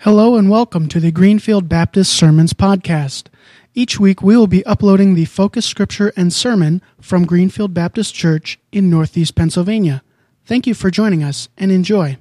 Hello and welcome to the Greenfield Baptist Sermons Podcast. Each week we will be uploading the focus scripture and sermon from Greenfield Baptist Church in Northeast Pennsylvania. Thank you for joining us and enjoy.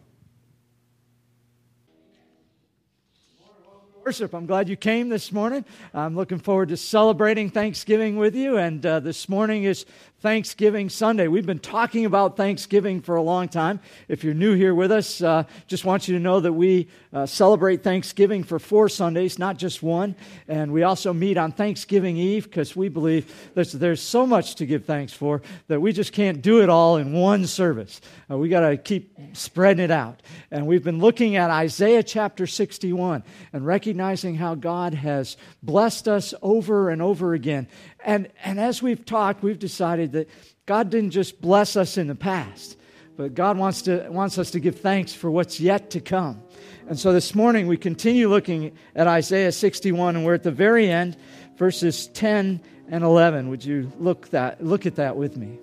Worship. I'm glad you came this morning. I'm looking forward to celebrating Thanksgiving with you. And uh, this morning is Thanksgiving Sunday. We've been talking about Thanksgiving for a long time. If you're new here with us, uh, just want you to know that we uh, celebrate Thanksgiving for four Sundays, not just one. And we also meet on Thanksgiving Eve because we believe there's, there's so much to give thanks for that we just can't do it all in one service. Uh, we got to keep spreading it out. And we've been looking at Isaiah chapter 61 and recognizing how God has blessed us over and over again and, and as we've talked, we've decided that God didn't just bless us in the past, but God wants, to, wants us to give thanks for what's yet to come. And so this morning we continue looking at Isaiah 61, and we're at the very end, verses 10 and 11. Would you look, that, look at that with me?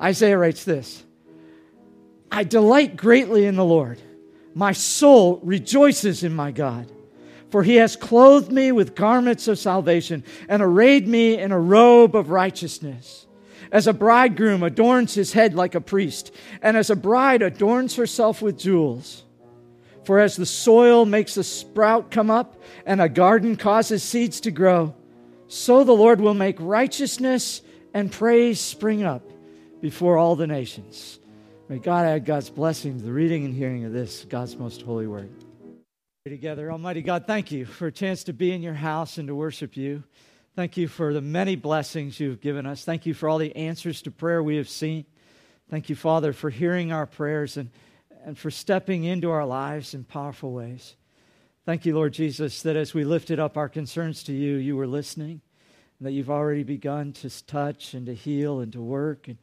Isaiah writes this I delight greatly in the Lord. My soul rejoices in my God. For he has clothed me with garments of salvation and arrayed me in a robe of righteousness. As a bridegroom adorns his head like a priest, and as a bride adorns herself with jewels. For as the soil makes a sprout come up, and a garden causes seeds to grow, so the Lord will make righteousness and praise spring up before all the nations. May God add God's blessing to the reading and hearing of this, God's most holy word together. Almighty God, thank you for a chance to be in your house and to worship you. Thank you for the many blessings you've given us. Thank you for all the answers to prayer we have seen. Thank you, Father, for hearing our prayers and, and for stepping into our lives in powerful ways. Thank you, Lord Jesus, that as we lifted up our concerns to you, you were listening, that you've already begun to touch and to heal and to work. And,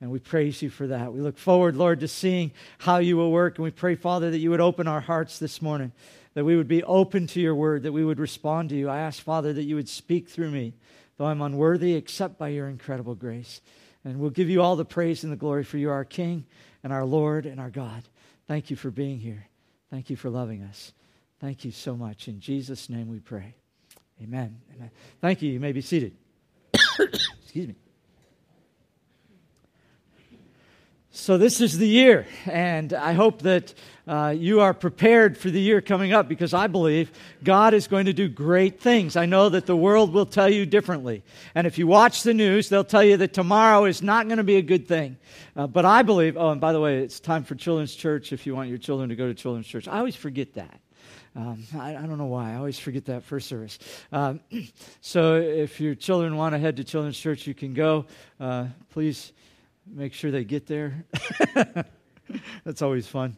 and we praise you for that. We look forward, Lord, to seeing how you will work. And we pray, Father, that you would open our hearts this morning that we would be open to your word, that we would respond to you. I ask, Father, that you would speak through me, though I'm unworthy, except by your incredible grace. And we'll give you all the praise and the glory for you, our King and our Lord and our God. Thank you for being here. Thank you for loving us. Thank you so much. In Jesus' name we pray. Amen. Amen. Thank you. You may be seated. Excuse me. So, this is the year, and I hope that uh, you are prepared for the year coming up because I believe God is going to do great things. I know that the world will tell you differently. And if you watch the news, they'll tell you that tomorrow is not going to be a good thing. Uh, but I believe, oh, and by the way, it's time for children's church if you want your children to go to children's church. I always forget that. Um, I, I, don't know why. I always forget that first service. Um, so if your children want to head to children's church, you can go. Uh, please make sure they get there. That's always fun.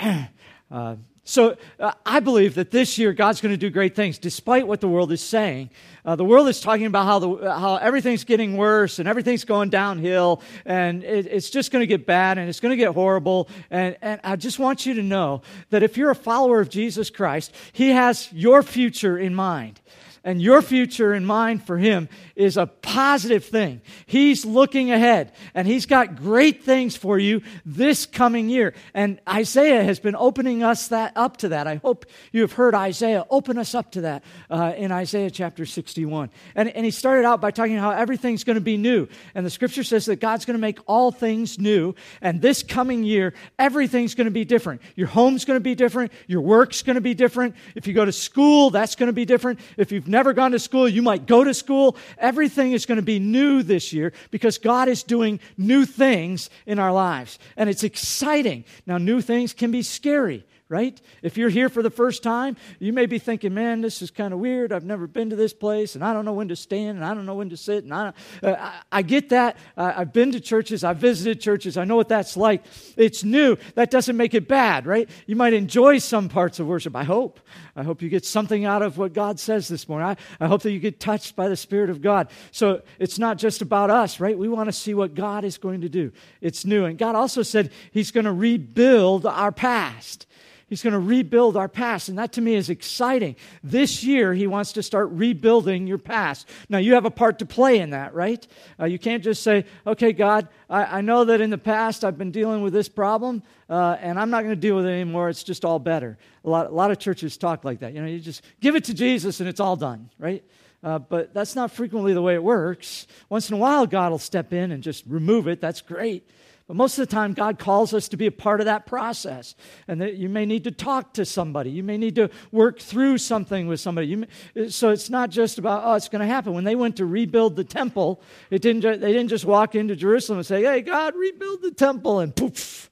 Uh, so uh, I believe that this year God's going to do great things, despite what the world is saying. Uh, the world is talking about how, the, how everything's getting worse and everything's going downhill and it, it's just going to get bad and it's going to get horrible. And, and I just want you to know that if you're a follower of Jesus Christ, He has your future in mind and your future in mind for him is a positive thing. He's looking ahead and he's got great things for you this coming year. And Isaiah has been opening us that up to that. I hope you have heard Isaiah open us up to that uh, in Isaiah chapter 61. And, and he started out by talking how everything's going to be new. And the scripture says that God's going to make all things new. And this coming year, everything's going to be different. Your home's going to be different. Your work's going to be different. If you go to school, that's going to be different. If you've never gone to school, you might go to school. Everything is going to be new this year because God is doing new things in our lives. And it's exciting. Now, new things can be scary right? If you're here for the first time, you may be thinking, man, this is kind of weird. I've never been to this place, and I don't know when to stand, and I don't know when to sit. And I, uh, I, I, get that. Uh, I've been to churches, I've visited churches, I know what that's like. It's new. That doesn't make it bad, right? You might enjoy some parts of worship, I hope. I hope you get something out of what God says this morning. I, I hope that you get touched by the Spirit of God. So it's not just about us, right? We want to see what God is going to do. It's new. And God also said He's going to rebuild our past. He's going to rebuild our past. And that to me is exciting. This year, He wants to start rebuilding your past. Now, you have a part to play in that, right? Uh, you can't just say, okay, God, I, I, know that in the past I've been dealing with this problem, uh, and I'm not going to deal with it anymore. It's just all better. A lot, a lot of churches talk like that. You know, you just give it to Jesus and it's all done, right? Uh, but that's not frequently the way it works. Once in a while, God will step in and just remove it. That's great. But most of the time, God calls us to be a part of that process. And that you may need to talk to somebody. You may need to work through something with somebody. May, so it's not just about, oh, it's going to happen. When they went to rebuild the temple, it didn't, they didn't just walk into Jerusalem and say, hey, God, rebuild the temple. And poof,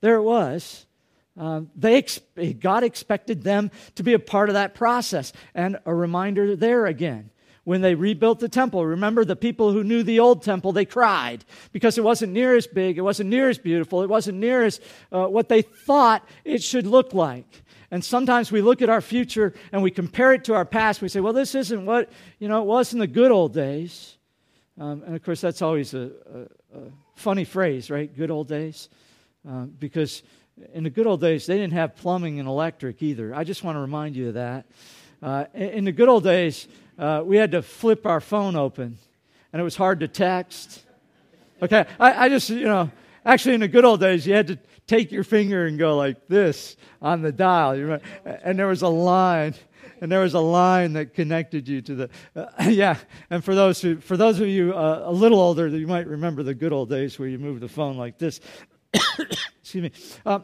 there it was. Um, they God expected them to be a part of that process. And a reminder there again when they rebuilt the temple. Remember, the people who knew the old temple, they cried because it wasn't near as big, it wasn't near as beautiful, it wasn't near as uh, what they thought it should look like. And sometimes we look at our future and we compare it to our past. We say, well, this isn't what, you know, it was in the good old days. Um, and of course, that's always a, a, a, funny phrase, right? Good old days. Uh, because in the good old days, they didn't have plumbing and electric either. I just want to remind you of that. Uh, in the good old days, uh, we had to flip our phone open, and it was hard to text. Okay, I, I just, you know, actually, in the good old days, you had to take your finger and go like this on the dial. You? And there was a line and there was a line that connected you to the uh, yeah and for those who for those of you uh, a little older you might remember the good old days where you moved the phone like this excuse me uh,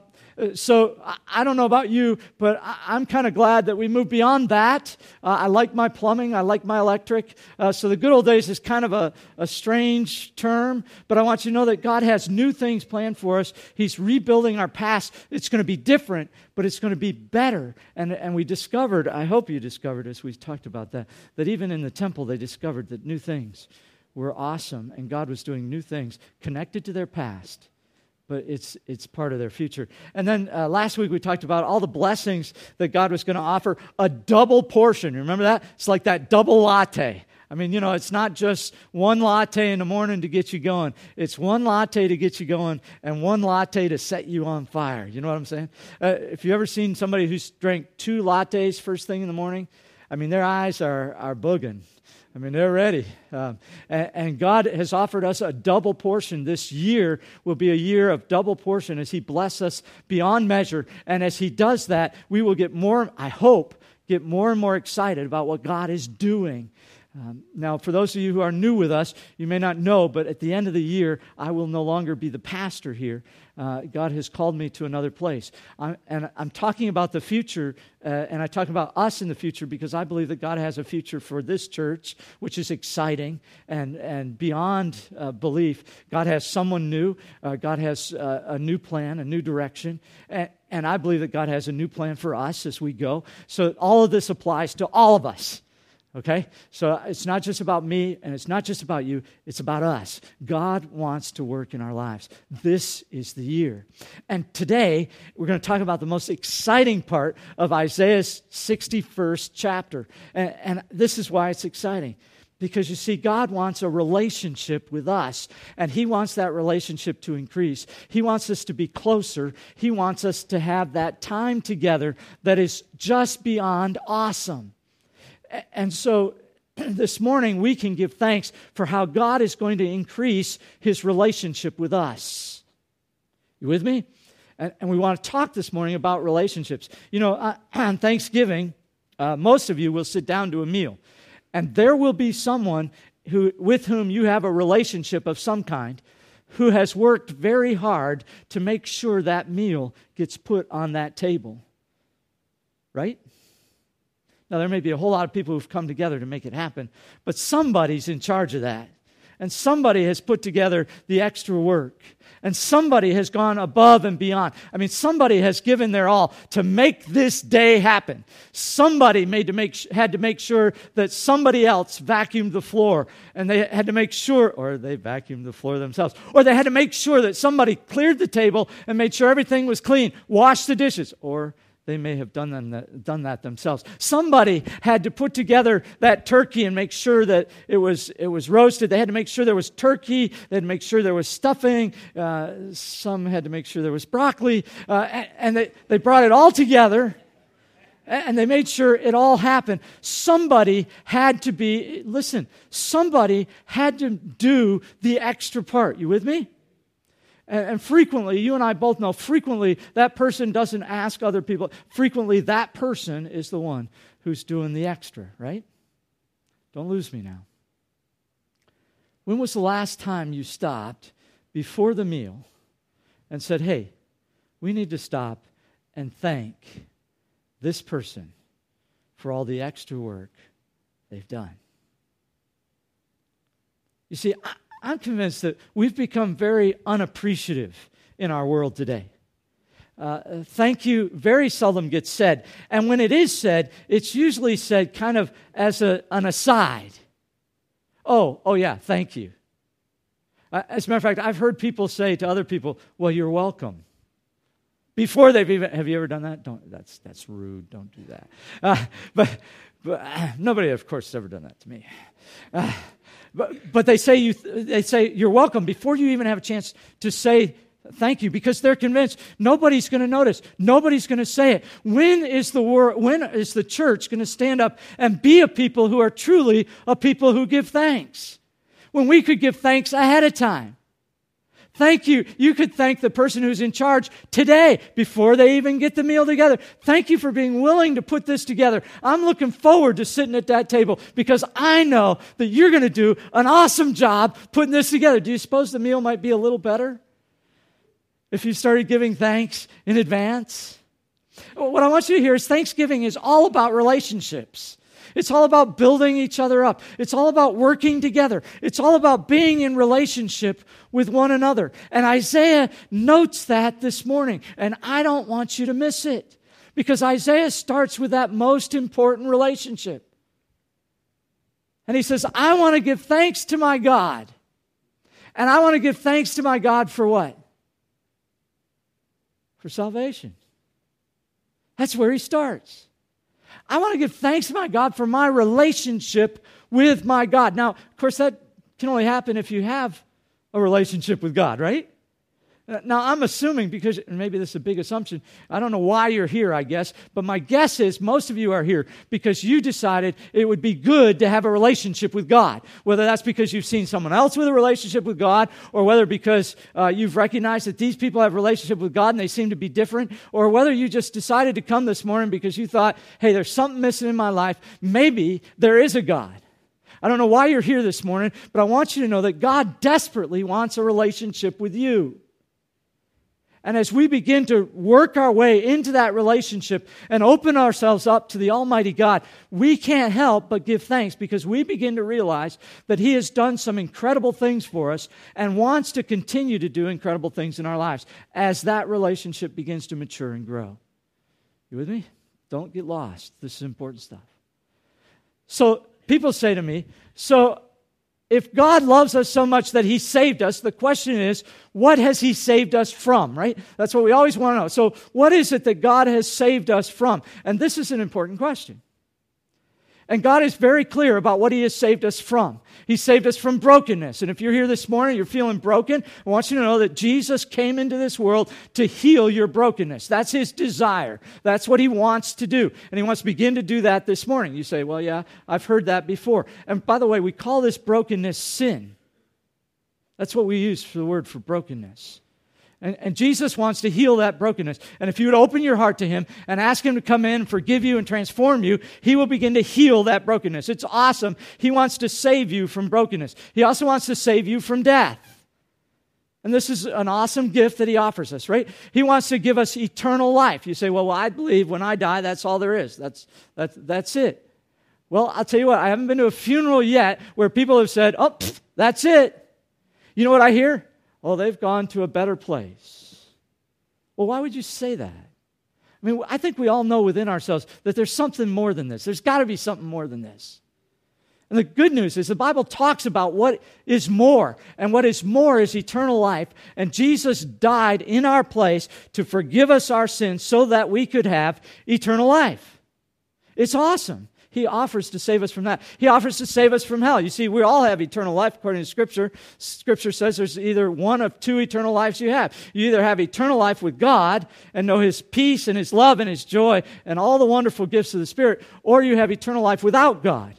so I don't know about you, but I'm kind of glad that we moved beyond that. Uh, I like my plumbing, I like my electric. Uh, so the good old days is kind of a, a strange term, but I want you to know that God has new things planned for us. He's rebuilding our past. It's going to be different, but it's going to be better. And, and we discovered, I hope you discovered as we talked about that, that even in the temple they discovered that new things were awesome and God was doing new things connected to their past but it's, it's part of their future. And then uh, last week we talked about all the blessings that God was going to offer a double portion. Remember that? It's like that double latte. I mean, you know, it's not just one latte in the morning to get you going. It's one latte to get you going and one latte to set you on fire. You know what I'm saying? Uh, if you ever seen somebody who's drank two lattes first thing in the morning, I mean, their eyes are, are booging. I mean, they're ready. Um, and, and, God has offered us a double portion. This year will be a year of double portion as He bless us beyond measure. And as He does that, we will get more, I hope, get more and more excited about what God is doing. Um, now, for those of you who are new with us, you may not know, but at the end of the year, I will no longer be the pastor here uh, God has called me to another place. I'm, and I'm talking about the future, uh, and I talk about us in the future because I believe that God has a future for this church, which is exciting and, and beyond uh, belief. God has someone new, uh, God has uh, a new plan, a new direction. And, and I believe that God has a new plan for us as we go. So all of this applies to all of us. Okay? So uh, it's not just about me and it's not just about you, it's about us. God wants to work in our lives. This is the year. And today, we're going to talk about the most exciting part of Isaiah's 61st chapter. And, and this is why it's exciting. Because you see, God wants a relationship with us, and He wants that relationship to increase. He wants us to be closer. He wants us to have that time together that is just beyond awesome. And so this morning we can give thanks for how God is going to increase his relationship with us. You with me? And, we want to talk this morning about relationships. You know, uh, on Thanksgiving, uh, most of you will sit down to a meal, and there will be someone who, with whom you have a relationship of some kind who has worked very hard to make sure that meal gets put on that table. Right? Now, there may be a whole lot of people who've come together to make it happen, but somebody's in charge of that. And somebody has put together the extra work. And somebody has gone above and beyond. I mean, somebody has given their all to make this day happen. Somebody made to make, had to make sure that somebody else vacuumed the floor. And they had to make sure, or they vacuumed the floor themselves, or they had to make sure that somebody cleared the table and made sure everything was clean, washed the dishes, or they may have done, them, done that themselves. Somebody had to put together that turkey and make sure that it was, it was roasted. They had to make sure there was turkey. They had to make sure there was stuffing. Uh, some had to make sure there was broccoli. Uh, and they, they brought it all together and they made sure it all happened. Somebody had to be, listen, somebody had to do the extra part. You with me? And, and, frequently, you and I both know, frequently that person doesn't ask other people. Frequently, that person is the one who's doing the extra, right? Don't lose me now. When was the last time you stopped before the meal and said, hey, we need to stop and thank this person for all the extra work they've done? You see, I'm convinced that we've become very unappreciative in our world today. Uh, thank you very seldom gets said. And when it is said, it's usually said kind of as a, an aside. Oh, oh yeah, thank you. Uh, as a matter of fact, I've heard people say to other people, well, you're welcome. Before they've even, have you ever done that? Don't, that's, that's rude. Don't do that. Uh, but but uh, nobody, of course, has ever done that to me. But, but they say you they say you're welcome before you even have a chance to say thank you because they're convinced nobody's going to notice. Nobody's going to say it. When is the world when is the church going to stand up and be a people who are truly a people who give thanks? When we could give thanks ahead of time Thank you. You could thank the person who's in charge today before they even get the meal together. Thank you for being willing to put this together. I'm looking forward to sitting at that table because I know that you're going to do an awesome job putting this together. Do you suppose the meal might be a little better if you started giving thanks in advance? What I want you to hear is Thanksgiving is all about relationships. It's all about building each other up. It's all about working together. It's all about being in relationship with one another. And Isaiah notes that this morning, and I don't want you to miss it because Isaiah starts with that most important relationship. And he says, I want to give thanks to my God. And I want to give thanks to my God for what? For salvation. That's where he starts. I want to give thanks to my God for my relationship with my God. Now, of course, that can only happen if you have a relationship with God, right? Uh, now, I'm assuming because maybe this is a big assumption. I don't know why you're here, I guess, but my guess is most of you are here because you decided it would be good to have a relationship with God. Whether that's because you've seen someone else with a relationship with God, or whether because uh, you've recognized that these people have a relationship with God and they seem to be different, or whether you just decided to come this morning because you thought, hey, there's something missing in my life. Maybe there is a God. I don't know why you're here this morning, but I want you to know that God desperately wants a relationship with you. And as we begin to work our way into that relationship and open ourselves up to the Almighty God, we can't help but give thanks because we begin to realize that He has done some incredible things for us and wants to continue to do incredible things in our lives as that relationship begins to mature and grow. You with me? Don't get lost. This is important stuff. So people say to me, So if God loves us so much that He saved us, the question is, what has He saved us from, right? That's what we always want to know. So, what is it that God has saved us from? And this is an important question. And God is very clear about what He has saved us from. He saved us from brokenness. And if you're here this morning, you're feeling broken, I want you to know that Jesus came into this world to heal your brokenness. That's His desire. That's what He wants to do. And He wants to begin to do that this morning. You say, well, yeah, I've heard that before. And by the way, we call this brokenness sin. That's what we use for the word for brokenness. And, and, Jesus wants to heal that brokenness. And if you would open your heart to Him and ask Him to come in, forgive you, and transform you, He will begin to heal that brokenness. It's awesome. He wants to save you from brokenness. He also wants to save you from death. And this is an awesome gift that He offers us, right? He wants to give us eternal life. You say, well, well I believe when I die, that's all there is. That's, that's, that's it. Well, I'll tell you what, I haven't been to a funeral yet where people have said, oh, pfft, that's it. You know what I hear? Oh, they've gone to a better place. Well, why would you say that? I mean, I think we all know within ourselves that there's something more than this. There's got to be something more than this. And the good news is the Bible talks about what is more, and what is more is eternal life. And Jesus died in our place to forgive us our sins so that we could have eternal life. It's awesome. He offers to save us from that. He offers to save us from hell. You see, we all have eternal life according to Scripture. Scripture says there's either one of two eternal lives you have. You either have eternal life with God and know His peace and His love and His joy and all the wonderful gifts of the Spirit, or you have eternal life without God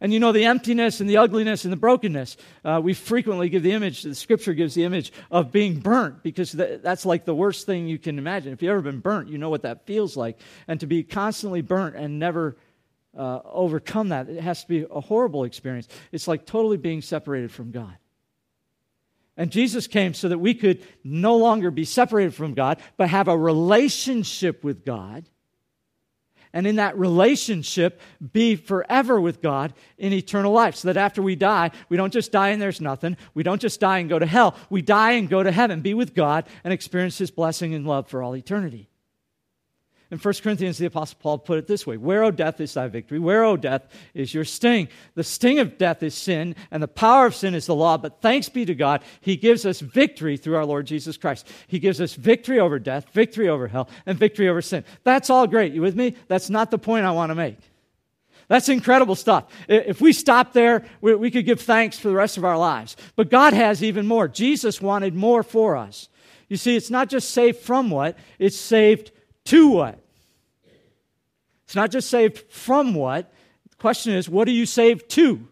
and you know the emptiness and the ugliness and the brokenness. Uh, we frequently give the image, the scripture gives the image of being burnt because th- that's like the worst thing you can imagine. If you've ever been burnt, you know what that feels like. And to be constantly burnt and never uh, overcome that, it has to be a horrible experience. It's like totally being separated from God. And Jesus came so that we could no longer be separated from God, but have a relationship with God and in that relationship be forever with God in eternal life. So that after we die, we don't just die and there's nothing. We don't just die and go to hell. We die and go to heaven, be with God, and experience His blessing and love for all eternity. In 1 Corinthians, the Apostle Paul put it this way Where, O death, is thy victory? Where, O death, is your sting? The sting of death is sin, and the power of sin is the law. But thanks be to God, He gives us victory through our Lord Jesus Christ. He gives us victory over death, victory over hell, and victory over sin. That's all great. You with me? That's not the point I want to make. That's incredible stuff. If we stop there, we, could give thanks for the rest of our lives. But God has even more. Jesus wanted more for us. You see, it's not just saved from what, it's saved to what? It's not just saved from what. The question is, what are you saved to?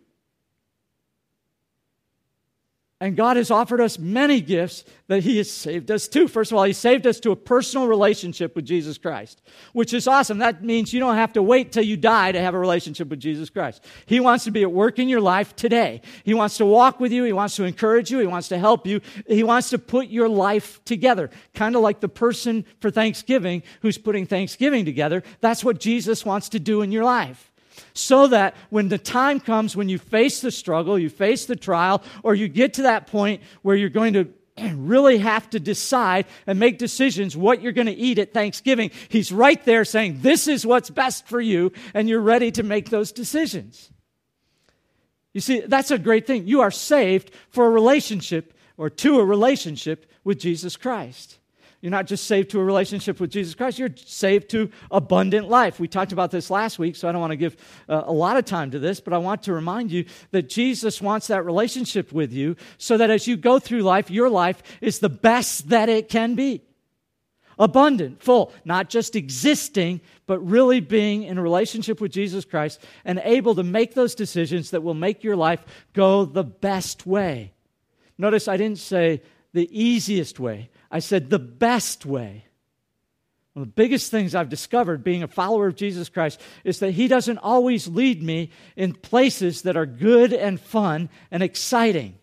And God has offered us many gifts that He has saved us to. First of all, He saved us to a personal relationship with Jesus Christ, which is awesome. That means you don't have to wait till you die to have a relationship with Jesus Christ. He wants to be at work in your life today. He wants to walk with you. He wants to encourage you. He wants to help you. He wants to put your life together, kind of like the person for Thanksgiving who's putting Thanksgiving together. That's what Jesus wants to do in your life so that when the time comes when you face the struggle, you face the trial, or you get to that point where you're going to really have to decide and make decisions what you're going to eat at Thanksgiving, he's right there saying, This is what's best for you, and you're ready to make those decisions. You see, that's a great thing. You are saved for a relationship or to a relationship with Jesus Christ. You're not just saved to a relationship with Jesus Christ, you're saved to abundant life. We talked about this last week, so I don't want to give uh, a lot of time to this, but I want to remind you that Jesus wants that relationship with you so that as you go through life, your life is the best that it can be. Abundant, full, not just existing, but really being in a relationship with Jesus Christ and able to make those decisions that will make your life go the best way. Notice I didn't say the easiest way. I said, the best way. One of the biggest things I've discovered being a follower of Jesus Christ is that He doesn't always lead me in places that are good and fun and exciting.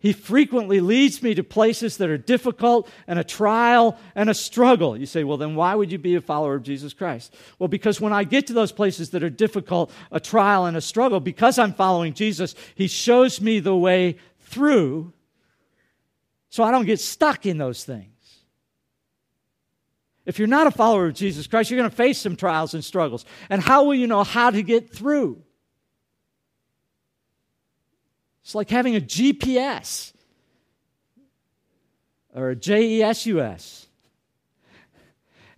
He frequently leads me to places that are difficult and a trial and a struggle. You say, well, then why would you be a follower of Jesus Christ? Well, because when I get to those places that are difficult, a trial and a struggle, because I'm following Jesus, He shows me the way through so I don't get stuck in those things. If you're not a follower of Jesus Christ, you're going to face some trials and struggles. And how will you know how to get through? It's like having a GPS or a JESUS.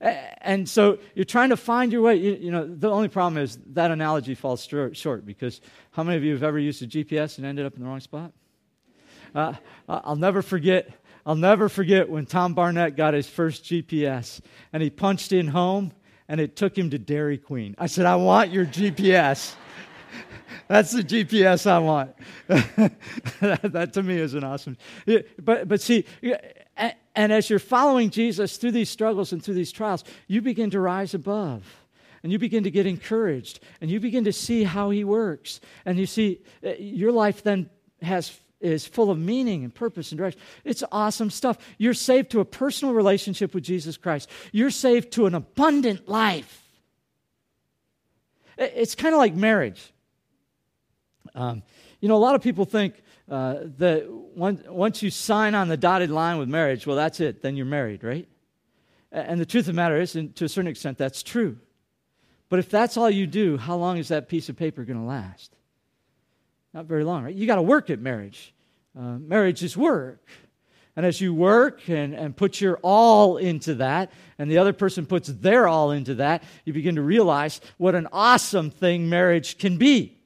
And so you're trying to find your way. You, you, know, the only problem is that analogy falls short because how many of you have ever used a GPS and ended up in the wrong spot? Uh, I'll never forget. I'll never forget when Tom Barnett got his first GPS and he punched in home and it took him to Dairy Queen. I said, I want your GPS. That's the GPS I want. that to me is an awesome. But, but see, and as you're following Jesus through these struggles and through these trials, you begin to rise above and you begin to get encouraged and you begin to see how he works. And you see, uh, your life then has is full of meaning and purpose and direction. It's awesome stuff. You're saved to a personal relationship with Jesus Christ, you're saved to an abundant life. It's kind of like marriage. Um, you know, a lot of people think uh, that once you sign on the dotted line with marriage, well, that's it, then you're married, right? And the truth of the matter is, and to a certain extent, that's true. But if that's all you do, how long is that piece of paper going to last? Not very long, right? You got to work at marriage. Uh, marriage is work. And as you work and, and put your all into that, and the other person puts their all into that, you begin to realize what an awesome thing marriage can be.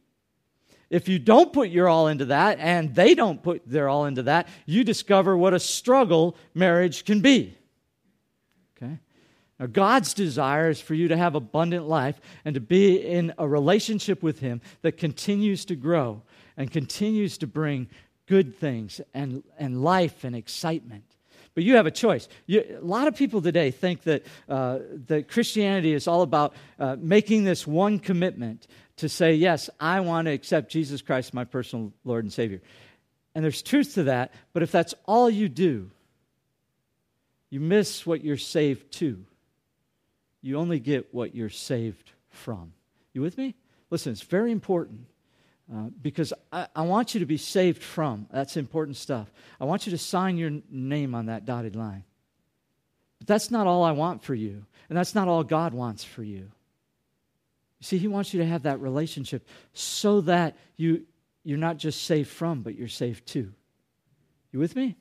If you don't put your all into that, and they don't put their all into that, you discover what a struggle marriage can be. Okay? Now, God's desire is for you to have abundant life and to be in a relationship with Him that continues to grow and continues to bring good things and, and life and excitement. But you have a choice. You, a lot of people today think that, uh, that Christianity is all about uh, making this one commitment to say, Yes, I want to accept Jesus Christ, my personal Lord and Savior. And there's truth to that, but if that's all you do, you miss what you're saved to. You only get what you're saved from. You with me? Listen, it's very important uh, because I, I, want you to be saved from. That's important stuff. I want you to sign your name on that dotted line. But that's not all I want for you, and that's not all God wants for you. You see, He wants you to have that relationship so that you, you're not just saved from, but you're saved to. You with me?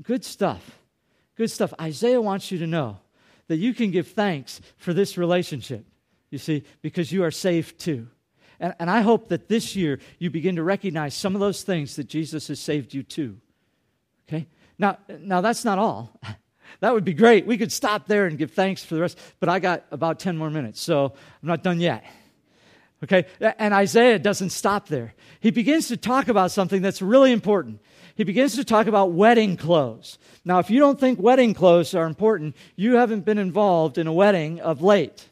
Good stuff. Good stuff. Isaiah wants you to know that you can give thanks for this relationship, you see, because you are saved too. And, and I hope that this year you begin to recognize some of those things that Jesus has saved you to. Okay? Now, now that's not all. That would be great. We could stop there and give thanks for the rest, but I got about 10 more minutes, so I'm not done yet. Okay? And Isaiah doesn't stop there. He begins to talk about something that's really important. He begins to talk about wedding clothes. Now, if you don't think wedding clothes are important, you haven't been involved in a wedding of late.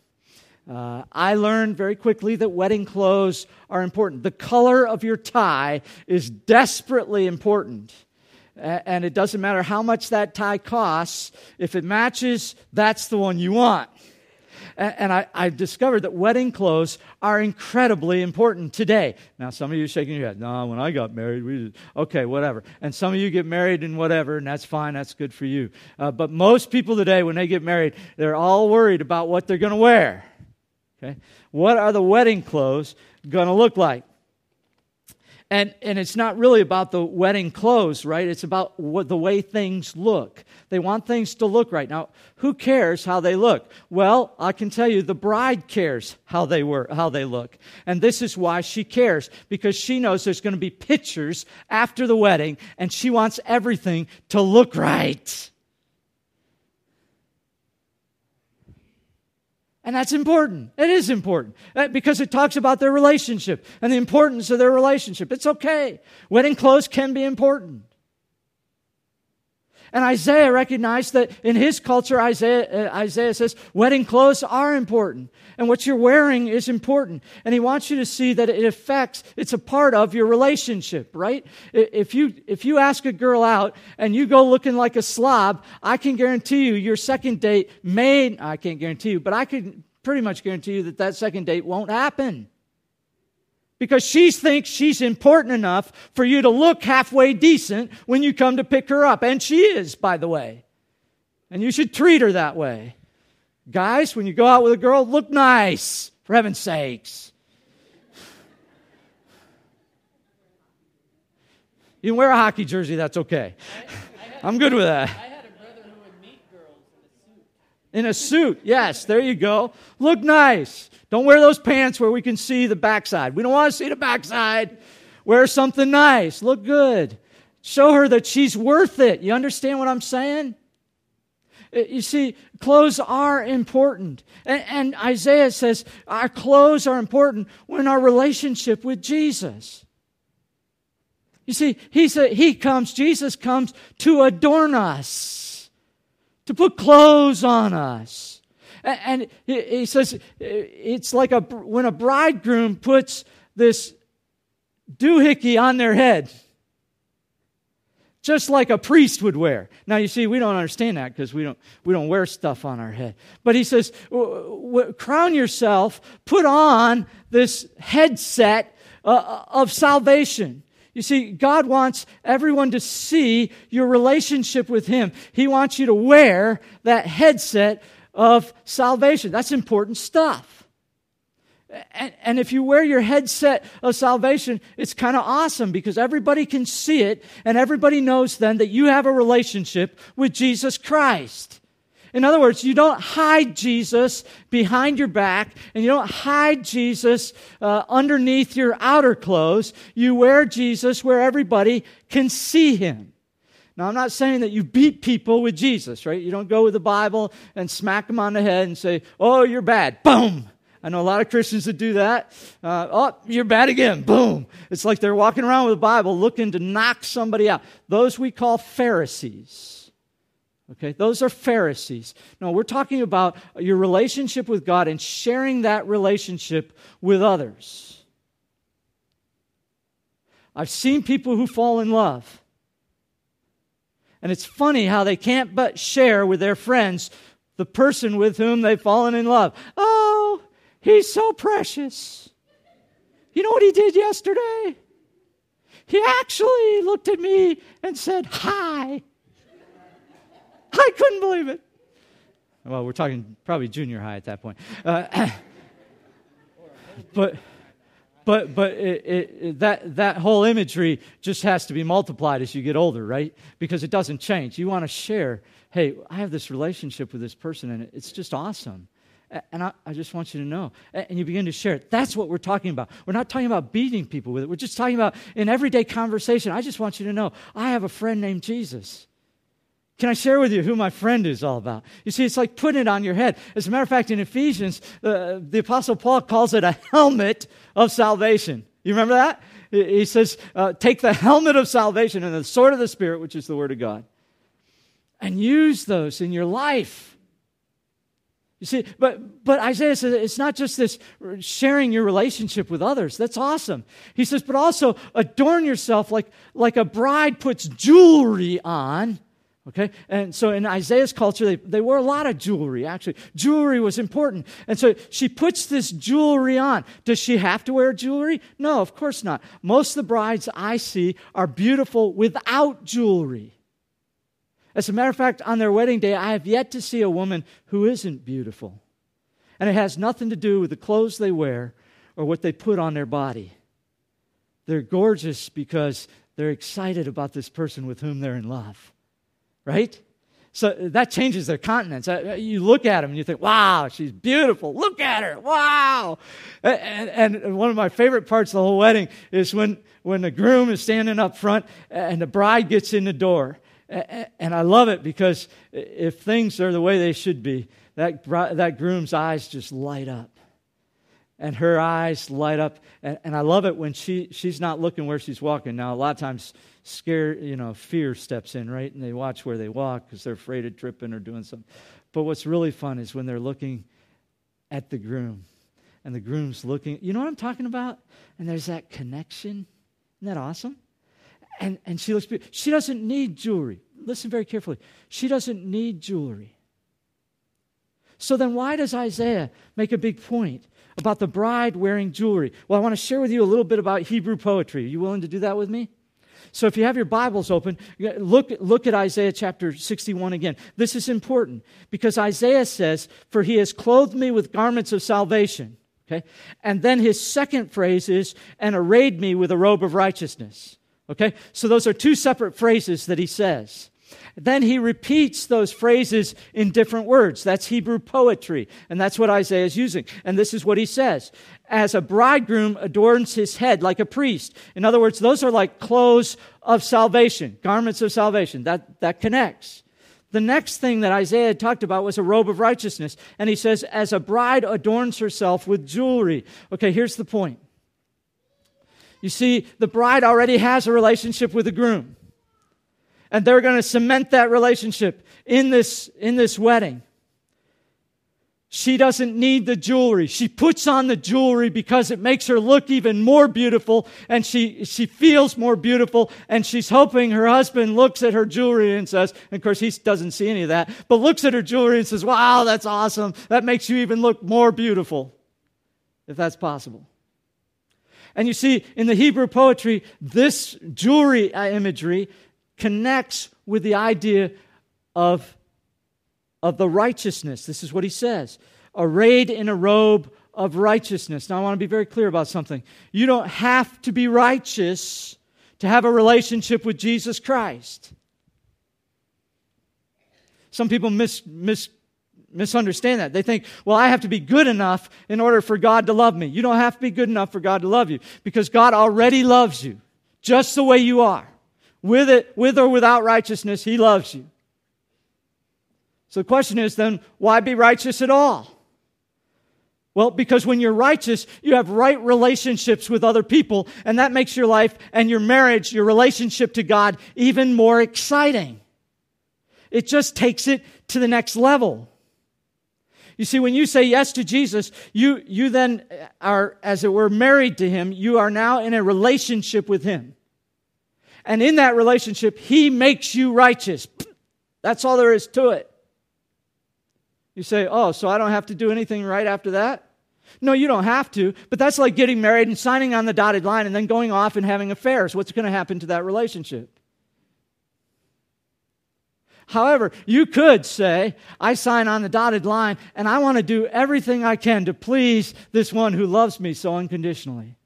Uh, I learned very quickly that wedding clothes are important. The color of your tie is desperately important. And it doesn't matter how much that tie costs, if it matches, that's the one you want. And I, have discovered that wedding clothes are incredibly important today. Now, some of you are shaking your head. No, when I got married, we. Okay, whatever. And some of you get married and whatever, and that's fine. That's good for you. Uh, but most people today, when they get married, they're all worried about what they're going to wear. Okay? What are the wedding clothes going to look like? And, and it's not really about the wedding clothes, right? It's about what, the way things look. They want things to look right. Now, who cares how they look? Well, I can tell you the bride cares how they, were, how they look. And this is why she cares, because she knows there's going to be pictures after the wedding, and she wants everything to look right. And that's important. It is important uh, because it talks about their relationship and the importance of their relationship. It's okay. Wedding clothes can be important. And Isaiah recognized that in his culture, Isaiah, uh, Isaiah says, wedding clothes are important. And what you're wearing is important. And he wants you to see that it affects, it's a part of your relationship, right? If you, if you ask a girl out and you go looking like a slob, I can guarantee you your second date may, I can't guarantee you, but I can pretty much guarantee you that that second date won't happen because she thinks she's important enough for you to look halfway decent when you come to pick her up. And she is, by the way. And you should treat her that way. Guys, when you go out with a girl, look nice, for heaven's sakes. You can wear a hockey jersey, that's okay. I, am good with that. In a suit, yes, there you go. Look nice. Don't wear those pants where we can see the backside. We don't want to see the backside. Wear something nice. Look good. Show her that she's worth it. You understand what I'm saying? Uh, you see, clothes are important. And, and, Isaiah says our clothes are important when our relationship with Jesus. You see, he's a, he comes, Jesus comes to adorn us, to put clothes on us. And he says it's like a, when a bridegroom puts this doohickey on their head, just like a priest would wear. Now, you see, we don't understand that because we don't, we don't wear stuff on our head. But he says, crown yourself, put on this headset uh, of salvation. You see, God wants everyone to see your relationship with Him. He wants you to wear that headset of salvation. That's important stuff. And, and if you wear your headset of salvation, it's kind of awesome because everybody can see it and everybody knows then that you have a relationship with Jesus Christ. In other words, you don't hide Jesus behind your back and you don't hide Jesus uh, underneath your outer clothes. You wear Jesus where everybody can see him. Now, I'm not saying that you beat people with Jesus, right? You don't go with the Bible and smack them on the head and say, oh, you're bad. Boom. I know a lot of Christians that do that. Uh, oh, you're bad again. Boom. It's like they're walking around with a Bible looking to knock somebody out. Those we call Pharisees. Okay, those are Pharisees. No, we're talking about your relationship with God and sharing that relationship with others. I've seen people who fall in love. And it's funny how they can't but share with their friends the person with whom they've fallen in love. Oh, he's so precious. You know what he did yesterday? He actually looked at me and said, Hi. I couldn't believe it. Well, we're talking probably junior high at that point. Uh, but but but it, it, that that whole imagery just has to be multiplied as you get older, right? Because it doesn't change. You want to share. Hey, I have this relationship with this person, and it's just awesome. And I, I, just want you to know. And you begin to share it. That's what we're talking about. We're not talking about beating people with it. We're just talking about in everyday conversation. I just want you to know I have a friend named Jesus. Can I share with you who my friend is all about? You see, it's like putting it on your head. As a matter of fact, in Ephesians, uh, the Apostle Paul calls it a helmet of salvation. You remember that? He says, uh, take the helmet of salvation and the sword of the Spirit, which is the Word of God, and use those in your life. You see, but, but Isaiah says it's not just this sharing your relationship with others. That's awesome. He says, but also adorn yourself like, like a bride puts jewelry on Okay? And so in Isaiah's culture, they, they wore a lot of jewelry, actually. Jewelry was important. And so she puts this jewelry on. Does she have to wear jewelry? No, of course not. Most of the brides I see are beautiful without jewelry. As a matter of fact, on their wedding day, I have yet to see a woman who isn't beautiful. And it has nothing to do with the clothes they wear or what they put on their body. They're gorgeous because they're excited about this person with whom they're in love right? So that changes their countenance. Uh, you look at them and you think, wow, she's beautiful. Look at her. Wow. And, and, one of my favorite parts of the whole wedding is when, when the groom is standing up front and the bride gets in the door. And I love it because if things are the way they should be, that, that groom's eyes just light up. And her eyes light up. And, and I love it when she, she's not looking where she's walking. Now, a lot of times scare, you know, fear steps in, right? And they watch where they walk because they're afraid of tripping or doing something. But what's really fun is when they're looking at the groom and the groom's looking. You know what I'm talking about? And there's that connection. Isn't that awesome? And, and she looks beautiful. She doesn't need jewelry. Listen very carefully. She doesn't need jewelry. So then, why does Isaiah make a big point about the bride wearing jewelry? Well, I want to share with you a little bit about Hebrew poetry. Are you willing to do that with me? So if you have your Bibles open, look, look at Isaiah chapter 61 again. This is important because Isaiah says, For he has clothed me with garments of salvation. Okay? And then his second phrase is, And arrayed me with a robe of righteousness. Okay? So those are two separate phrases that he says. Then he repeats those phrases in different words. That's Hebrew poetry, and that's what Isaiah is using. And this is what he says As a bridegroom adorns his head like a priest. In other words, those are like clothes of salvation, garments of salvation. That, that connects. The next thing that Isaiah had talked about was a robe of righteousness. And he says, As a bride adorns herself with jewelry. Okay, here's the point. You see, the bride already has a relationship with the groom and they're going to cement that relationship in this, in this wedding. She doesn't need the jewelry. She puts on the jewelry because it makes her look even more beautiful and she, she feels more beautiful and she's hoping her husband looks at her jewelry and says, and of course he doesn't see any of that, but looks at her jewelry and says, wow, that's awesome. That makes you even look more beautiful, if that's possible. And you see, in the Hebrew poetry, this jewelry uh, imagery connects with the idea of, of the righteousness. This is what he says arrayed in a robe of righteousness. Now, I want to be very clear about something. You don't have to be righteous to have a relationship with Jesus Christ. Some people mis, mis, misunderstand that. They think, well, I have to be good enough in order for God to love me. You don't have to be good enough for God to love you because God already loves you just the way you are. With it, with or without righteousness, He loves you. So the question is then, why be righteous at all? Well, because when you're righteous, you have right relationships with other people, and that makes your life and your marriage, your relationship to God, even more exciting. It just takes it to the next level. You see, when you say yes to Jesus, you, you then are, as it were, married to Him. You are now in a relationship with Him. And in that relationship, He makes you righteous. That's all there is to it. You say, oh, so I don't have to do anything right after that? No, you don't have to, but that's like getting married and signing on the dotted line and then going off and having affairs. What's going to happen to that relationship? However, you could say, I sign on the dotted line and I want to do everything I can to please this one who loves me so unconditionally.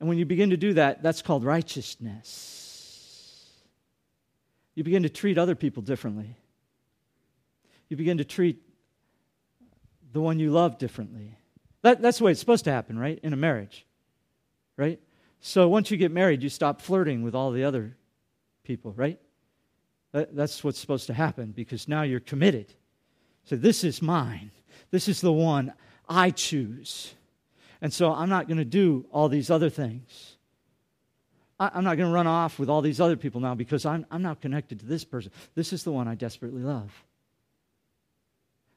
And when you begin to do that, that's called righteousness. You begin to treat other people differently. You begin to treat the one you love differently. That, that's the way it's supposed to happen, right? In a marriage, right? So once you get married, you stop flirting with all the other people, right? That, that's what's supposed to happen because now you're committed. So this is mine. This is the one I choose. And so I'm not going to do all these other things. I, I'm not going to run off with all these other people now because I'm, I'm now connected to this person. This is the one I desperately love.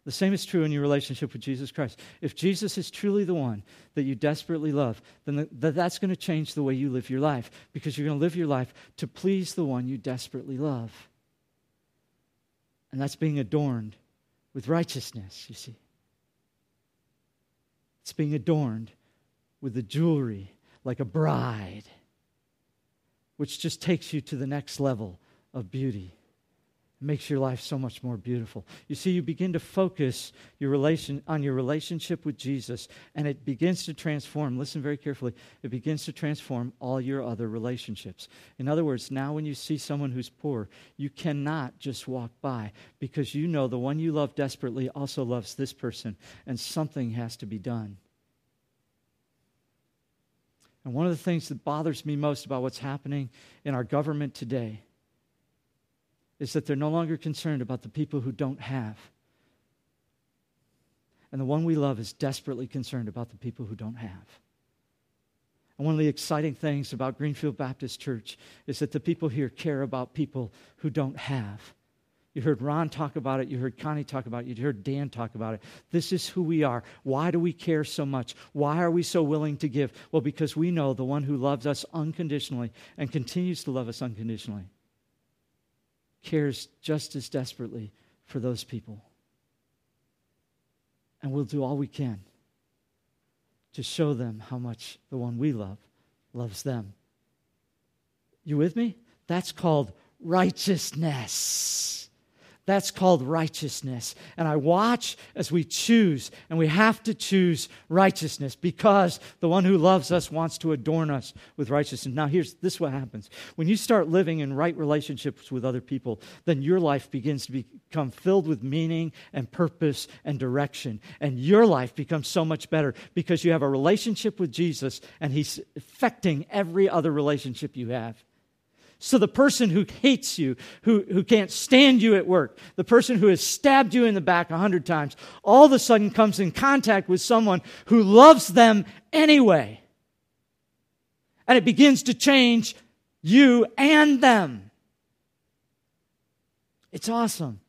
The same is true in your relationship with Jesus Christ. If Jesus is truly the one that you desperately love, then the, that's going to change the way you live your life because you're going to live your life to please the one you desperately love. And that's being adorned with righteousness, you see. It's being adorned with the jewelry like a bride, which just takes you to the next level of beauty makes your life so much more beautiful. You see, you begin to focus your relation on your relationship with Jesus, and it begins to transform. Listen very carefully. It begins to transform all your other relationships. In other words, now when you see someone who's poor, you cannot just walk by because you know the one you love desperately also loves this person, and something has to be done. And one of the things that bothers me most about what's happening in our government today is that they're no longer concerned about the people who don't have. And the one we love is desperately concerned about the people who don't have. And one of the exciting things about Greenfield Baptist Church is that the people here care about people who don't have. You heard Ron talk about it. You heard Connie talk about it. You heard Dan talk about it. This is who we are. Why do we care so much? Why are we so willing to give? Well, because we know the one who loves us unconditionally and continues to love us unconditionally cares just as desperately for those people. And we'll do all we can to show them how much the one we love loves them. You with me? That's called righteousness. That's called righteousness. And I watch as we choose, and we have to choose righteousness because the one who loves us wants to adorn us with righteousness. Now, here's this what happens. When you start living in right relationships with other people, then your life begins to become filled with meaning and purpose and direction. And your life becomes so much better because you have a relationship with Jesus and he's affecting every other relationship you have. So the person who hates you, who, who can't stand you at work, the person who has stabbed you in the back a hundred times, all of a sudden comes in contact with someone who loves them anyway. And it begins to change you and them. It's awesome.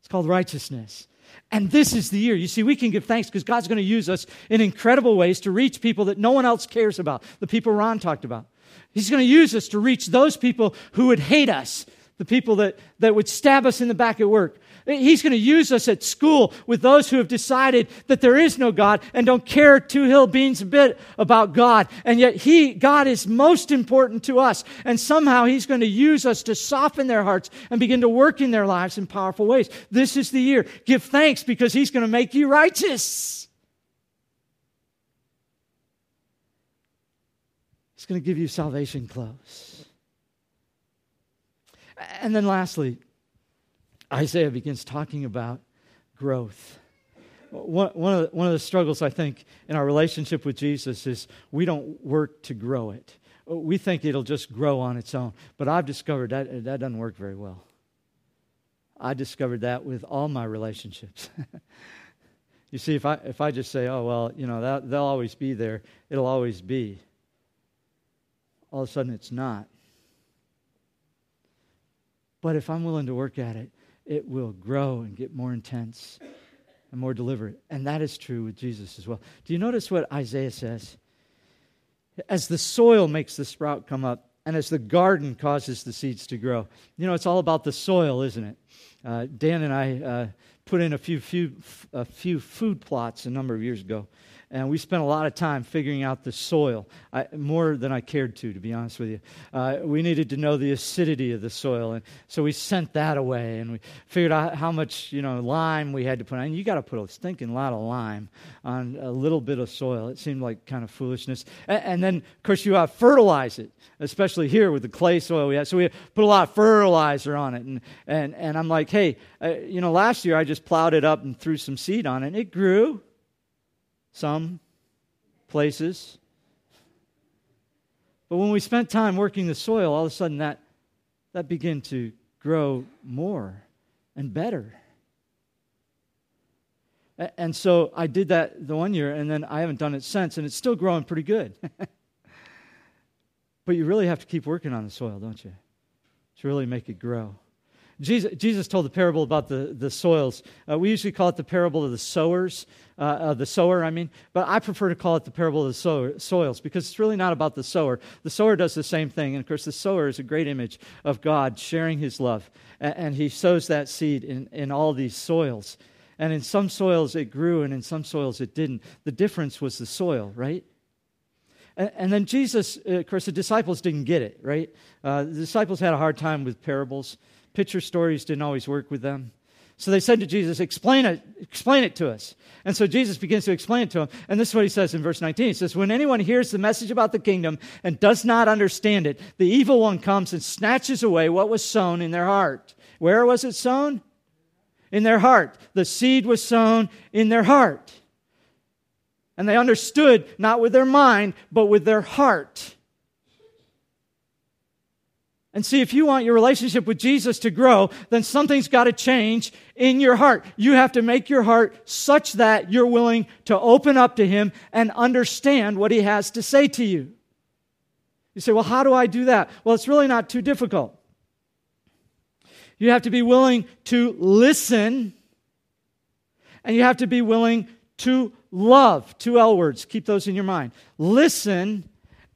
It's called righteousness. And this is the year. You see, we can give thanks because God's going to use us in incredible ways to reach people that no one else cares about, the people Ron talked about. He's going to use us to reach those people who would hate us, the people that, that would stab us in the back at work. He's going to use us at school with those who have decided that there is no God and don't care two hill beans a bit about God. And yet he, God is most important to us. And somehow he's going to use us to soften their hearts and begin to work in their lives in powerful ways. This is the year. Give thanks because he's going to make you righteous. It's going to give you salvation clothes. And then lastly, Isaiah begins talking about growth. One, of the, one of the struggles, I think, in our relationship with Jesus is we don't work to grow it. We think it'll just grow on its own. But I've discovered that that doesn't work very well. I discovered that with all my relationships. you see, if I, if I just say, oh, well, you know, that, they'll always be there, it'll always be, all of a sudden it's not. But if I'm willing to work at it, it will grow and get more intense and more deliberate. And that is true with Jesus as well. Do you notice what Isaiah says? As the soil makes the sprout come up, and as the garden causes the seeds to grow. You know, it's all about the soil, isn't it? Uh, Dan and I uh, put in a few, few, a few food plots a number of years ago and we spent a lot of time figuring out the soil, I, more than I cared to, to be honest with you. Uh, we needed to know the acidity of the soil, and so we sent that away, and we figured out how much you know lime we had to put on. And You got to put a stinking lot of lime on a little bit of soil. It seemed like kind of foolishness. And, and then, of course, you have uh, fertilize it, especially here with the clay soil we had. So we put a lot of fertilizer on it, and and and I'm like, hey, uh, you know, last year I just plowed it up and threw some seed on it, and it grew some places. But when we spent time working the soil, all of a sudden that, that began to grow more and better. And so I did that the one year, and then I haven't done it since, and it's still growing pretty good. but you really have to keep working on the soil, don't you? To really make it grow. Jesus, Jesus told the parable about the, the soils. Uh, we usually call it the parable of the sowers, uh, the sower, I mean, but I prefer to call it the parable of the sower, soils because it's really not about the sower. The sower does the same thing. And of course, the sower is a great image of God sharing his love. And, and he sows that seed in, in all these soils. And in some soils it grew, and in some soils it didn't. The difference was the soil, right? And, then Jesus, uh, of course, the disciples didn't get it, right? Uh, the disciples had a hard time with parables. Picture stories didn't always work with them. So they said to Jesus, Explain it, explain it to us. And so Jesus begins to explain it to them. And this is what he says in verse 19. He says, When anyone hears the message about the kingdom and does not understand it, the evil one comes and snatches away what was sown in their heart. Where was it sown? In their heart. The seed was sown in their heart. And they understood not with their mind, but with their heart. And see, if you want your relationship with Jesus to grow, then something's got to change in your heart. You have to make your heart such that you're willing to open up to Him and understand what He has to say to you. You say, well, how do I do that? Well, it's really not too difficult. You have to be willing to listen, and you have to be willing to love. Two L words, keep those in your mind. Listen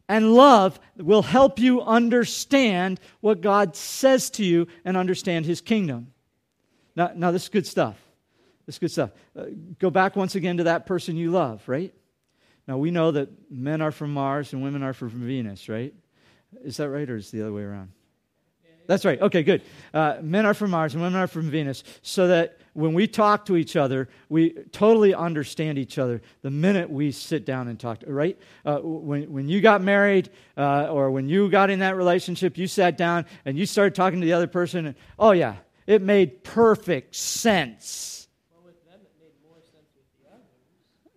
and love will help you understand what God says to you and understand His kingdom. Now, now this is good stuff. This is good stuff. Uh, go back once again to that person you love, right? Now, we know that men are from Mars and women are from Venus, right? Is that right, or is it the other way around? That's right. Okay, good. Uh, men are from Mars and women are from Venus, so that when we talk to each other, we totally understand each other the minute we sit down and talk, right? Uh, when, when you got married uh, or when you got in that relationship, you sat down and you started talking to the other person, and, oh, yeah, it made perfect sense.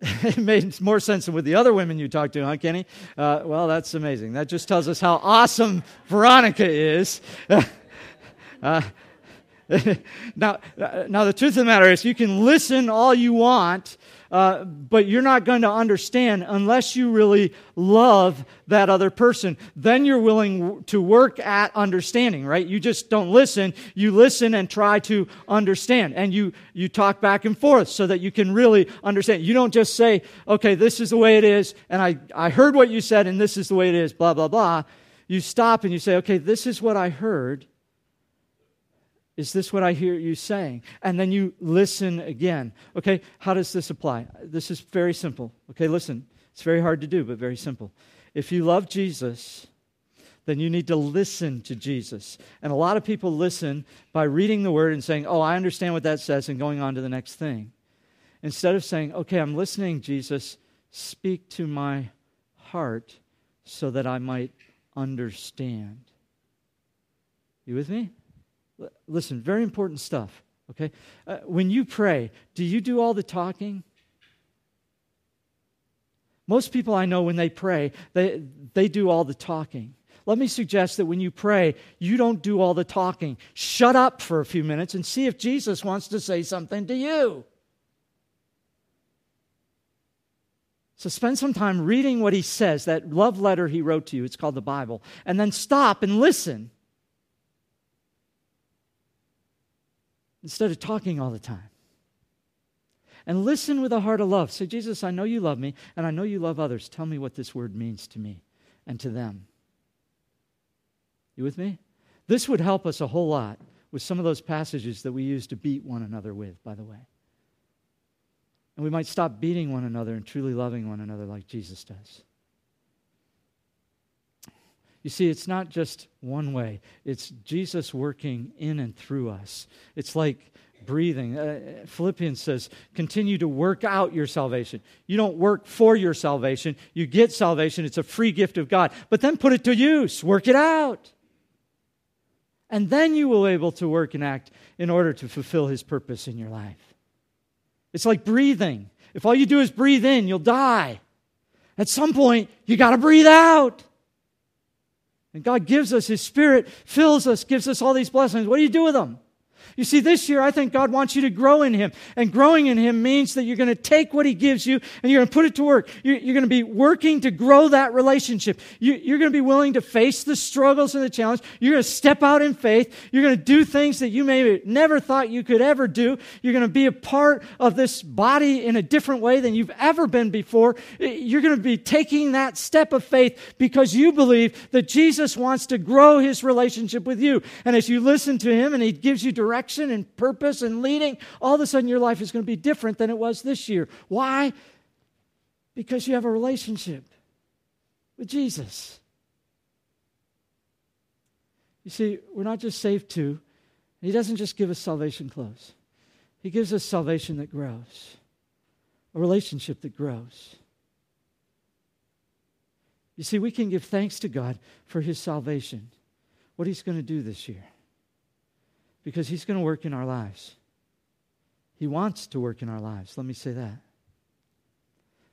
it made more sense than with the other women you talked to, huh, Kenny? Uh, well, that's amazing. That just tells us how awesome Veronica is. uh, now, now, the truth of the matter is, you can listen all you want, uh, but you're not going to understand unless you really love that other person. Then you're willing to work at understanding, right? You just don't listen. You listen and try to understand. And you, you talk back and forth so that you can really understand. You don't just say, okay, this is the way it is, and I, I heard what you said, and this is the way it is, blah, blah, blah. You stop and you say, okay, this is what I heard is this what I hear you saying? And then you listen again. Okay, how does this apply? This is very simple. Okay, listen. It's very hard to do, but very simple. If you love Jesus, then you need to listen to Jesus. And a lot of people listen by reading the word and saying, Oh, I understand what that says, and going on to the next thing. Instead of saying, Okay, I'm listening, Jesus, speak to my heart so that I might understand. You with me? Listen, very important stuff, okay? Uh, when you pray, do you do all the talking? Most people I know, when they pray, they, they do all the talking. Let me suggest that when you pray, you don't do all the talking. Shut up for a few minutes and see if Jesus wants to say something to you. So spend some time reading what he says, that love letter he wrote to you. It's called the Bible. And then stop and listen instead of talking all the time. And listen with a heart of love. Say, Jesus, I know you love me, and I know you love others. Tell me what this word means to me and to them. You with me? This would help us a whole lot with some of those passages that we use to beat one another with, by the way. And we might stop beating one another and truly loving one another like Jesus does. You see, it's not just one way, it's Jesus working in and through us. It's like breathing. Uh, Philippians says, continue to work out your salvation. You don't work for your salvation, you get salvation. It's a free gift of God. But then put it to use, work it out. And then you will be able to work and act in order to fulfill his purpose in your life. It's like breathing. If all you do is breathe in, you'll die. At some point, you got to breathe out. And God gives us His Spirit, fills us, gives us all these blessings. What do you do with them? You see, this year, I think God wants you to grow in Him. And growing in Him means that you're going to take what He gives you and you're going to put it to work. You're, going to be working to grow that relationship. You're going to be willing to face the struggles and the challenge. You're going to step out in faith. You're going to do things that you may never thought you could ever do. You're going to be a part of this body in a different way than you've ever been before. You're going to be taking that step of faith because you believe that Jesus wants to grow His relationship with you. And as you listen to Him and He gives you direction, direction and purpose and leading, all of a sudden your life is going to be different than it was this year. Why? Because you have a relationship with Jesus. You see, we're not just saved to, He doesn't just give us salvation clothes, He gives us salvation that grows, a relationship that grows. You see, we can give thanks to God for His salvation, what He's going to do this year because He's going to work in our lives. He wants to work in our lives. Let me say that.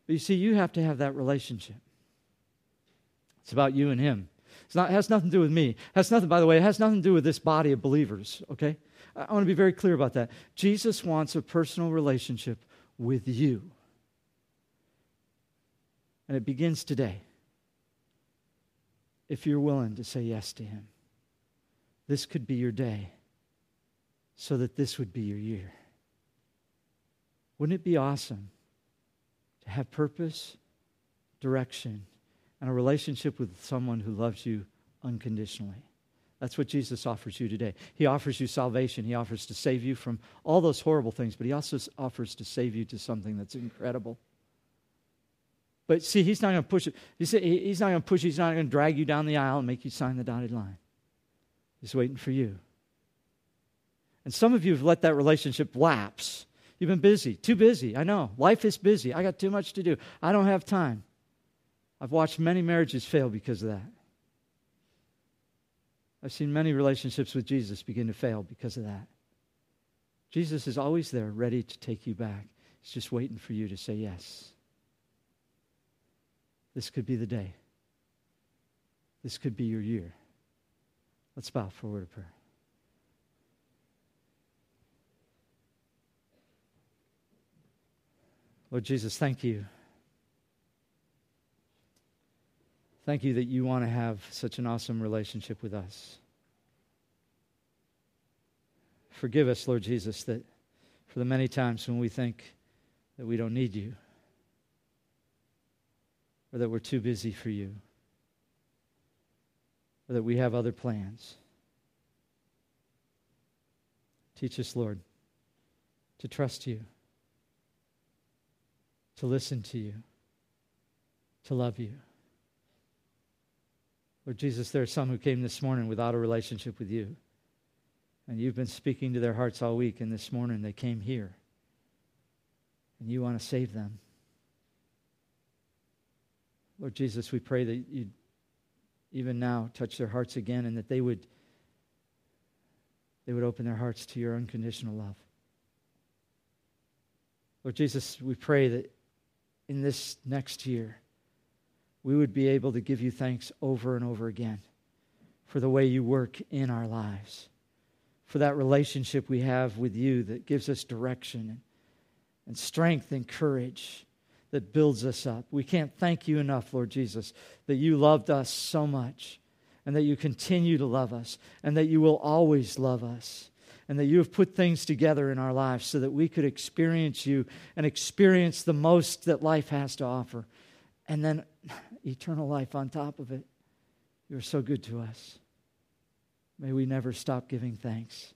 But you see, you have to have that relationship. It's about you and Him. It's not, it has nothing to do with me. It has nothing, by the way, it has nothing to do with this body of believers, okay? I, I want to be very clear about that. Jesus wants a personal relationship with you. And it begins today if you're willing to say yes to Him. This could be your day so that this would be your year. Wouldn't it be awesome to have purpose, direction, and a relationship with someone who loves you unconditionally? That's what Jesus offers you today. He offers you salvation. He offers to save you from all those horrible things, but He also offers to save you to something that's incredible. But see, He's not going to push it. He's not going to push you. He's not going to drag you down the aisle and make you sign the dotted line. He's waiting for you. And some of you have let that relationship lapse. You've been busy, too busy. I know. Life is busy. I got too much to do. I don't have time. I've watched many marriages fail because of that. I've seen many relationships with Jesus begin to fail because of that. Jesus is always there, ready to take you back. He's just waiting for you to say yes. This could be the day. This could be your year. Let's bow for a word of prayer. Lord Jesus, thank you. Thank you that you want to have such an awesome relationship with us. Forgive us, Lord Jesus, that for the many times when we think that we don't need you or that we're too busy for you or that we have other plans. Teach us, Lord, to trust you to listen to you, to love you. Lord Jesus, there are some who came this morning without a relationship with you. And you've been speaking to their hearts all week, and this morning they came here. And you want to save them. Lord Jesus, we pray that you even now, touch their hearts again and that they would, they would open their hearts to your unconditional love. Lord Jesus, we pray that in this next year, we would be able to give you thanks over and over again for the way you work in our lives, for that relationship we have with you that gives us direction and strength and courage that builds us up. We can't thank you enough, Lord Jesus, that you loved us so much and that you continue to love us and that you will always love us and that you have put things together in our lives so that we could experience you and experience the most that life has to offer. And then eternal life on top of it. You're so good to us. May we never stop giving thanks.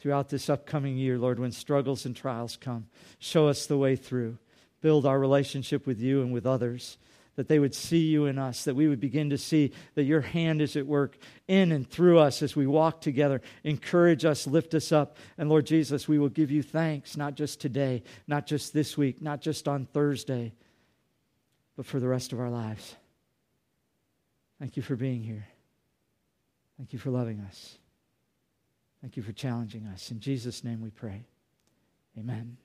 Throughout this upcoming year, Lord, when struggles and trials come, show us the way through. Build our relationship with you and with others that they would see you in us, that we would begin to see that your hand is at work in and through us as we walk together. Encourage us, lift us up. And Lord Jesus, we will give you thanks, not just today, not just this week, not just on Thursday, but for the rest of our lives. Thank you for being here. Thank you for loving us. Thank you for challenging us. In Jesus' name we pray. Amen.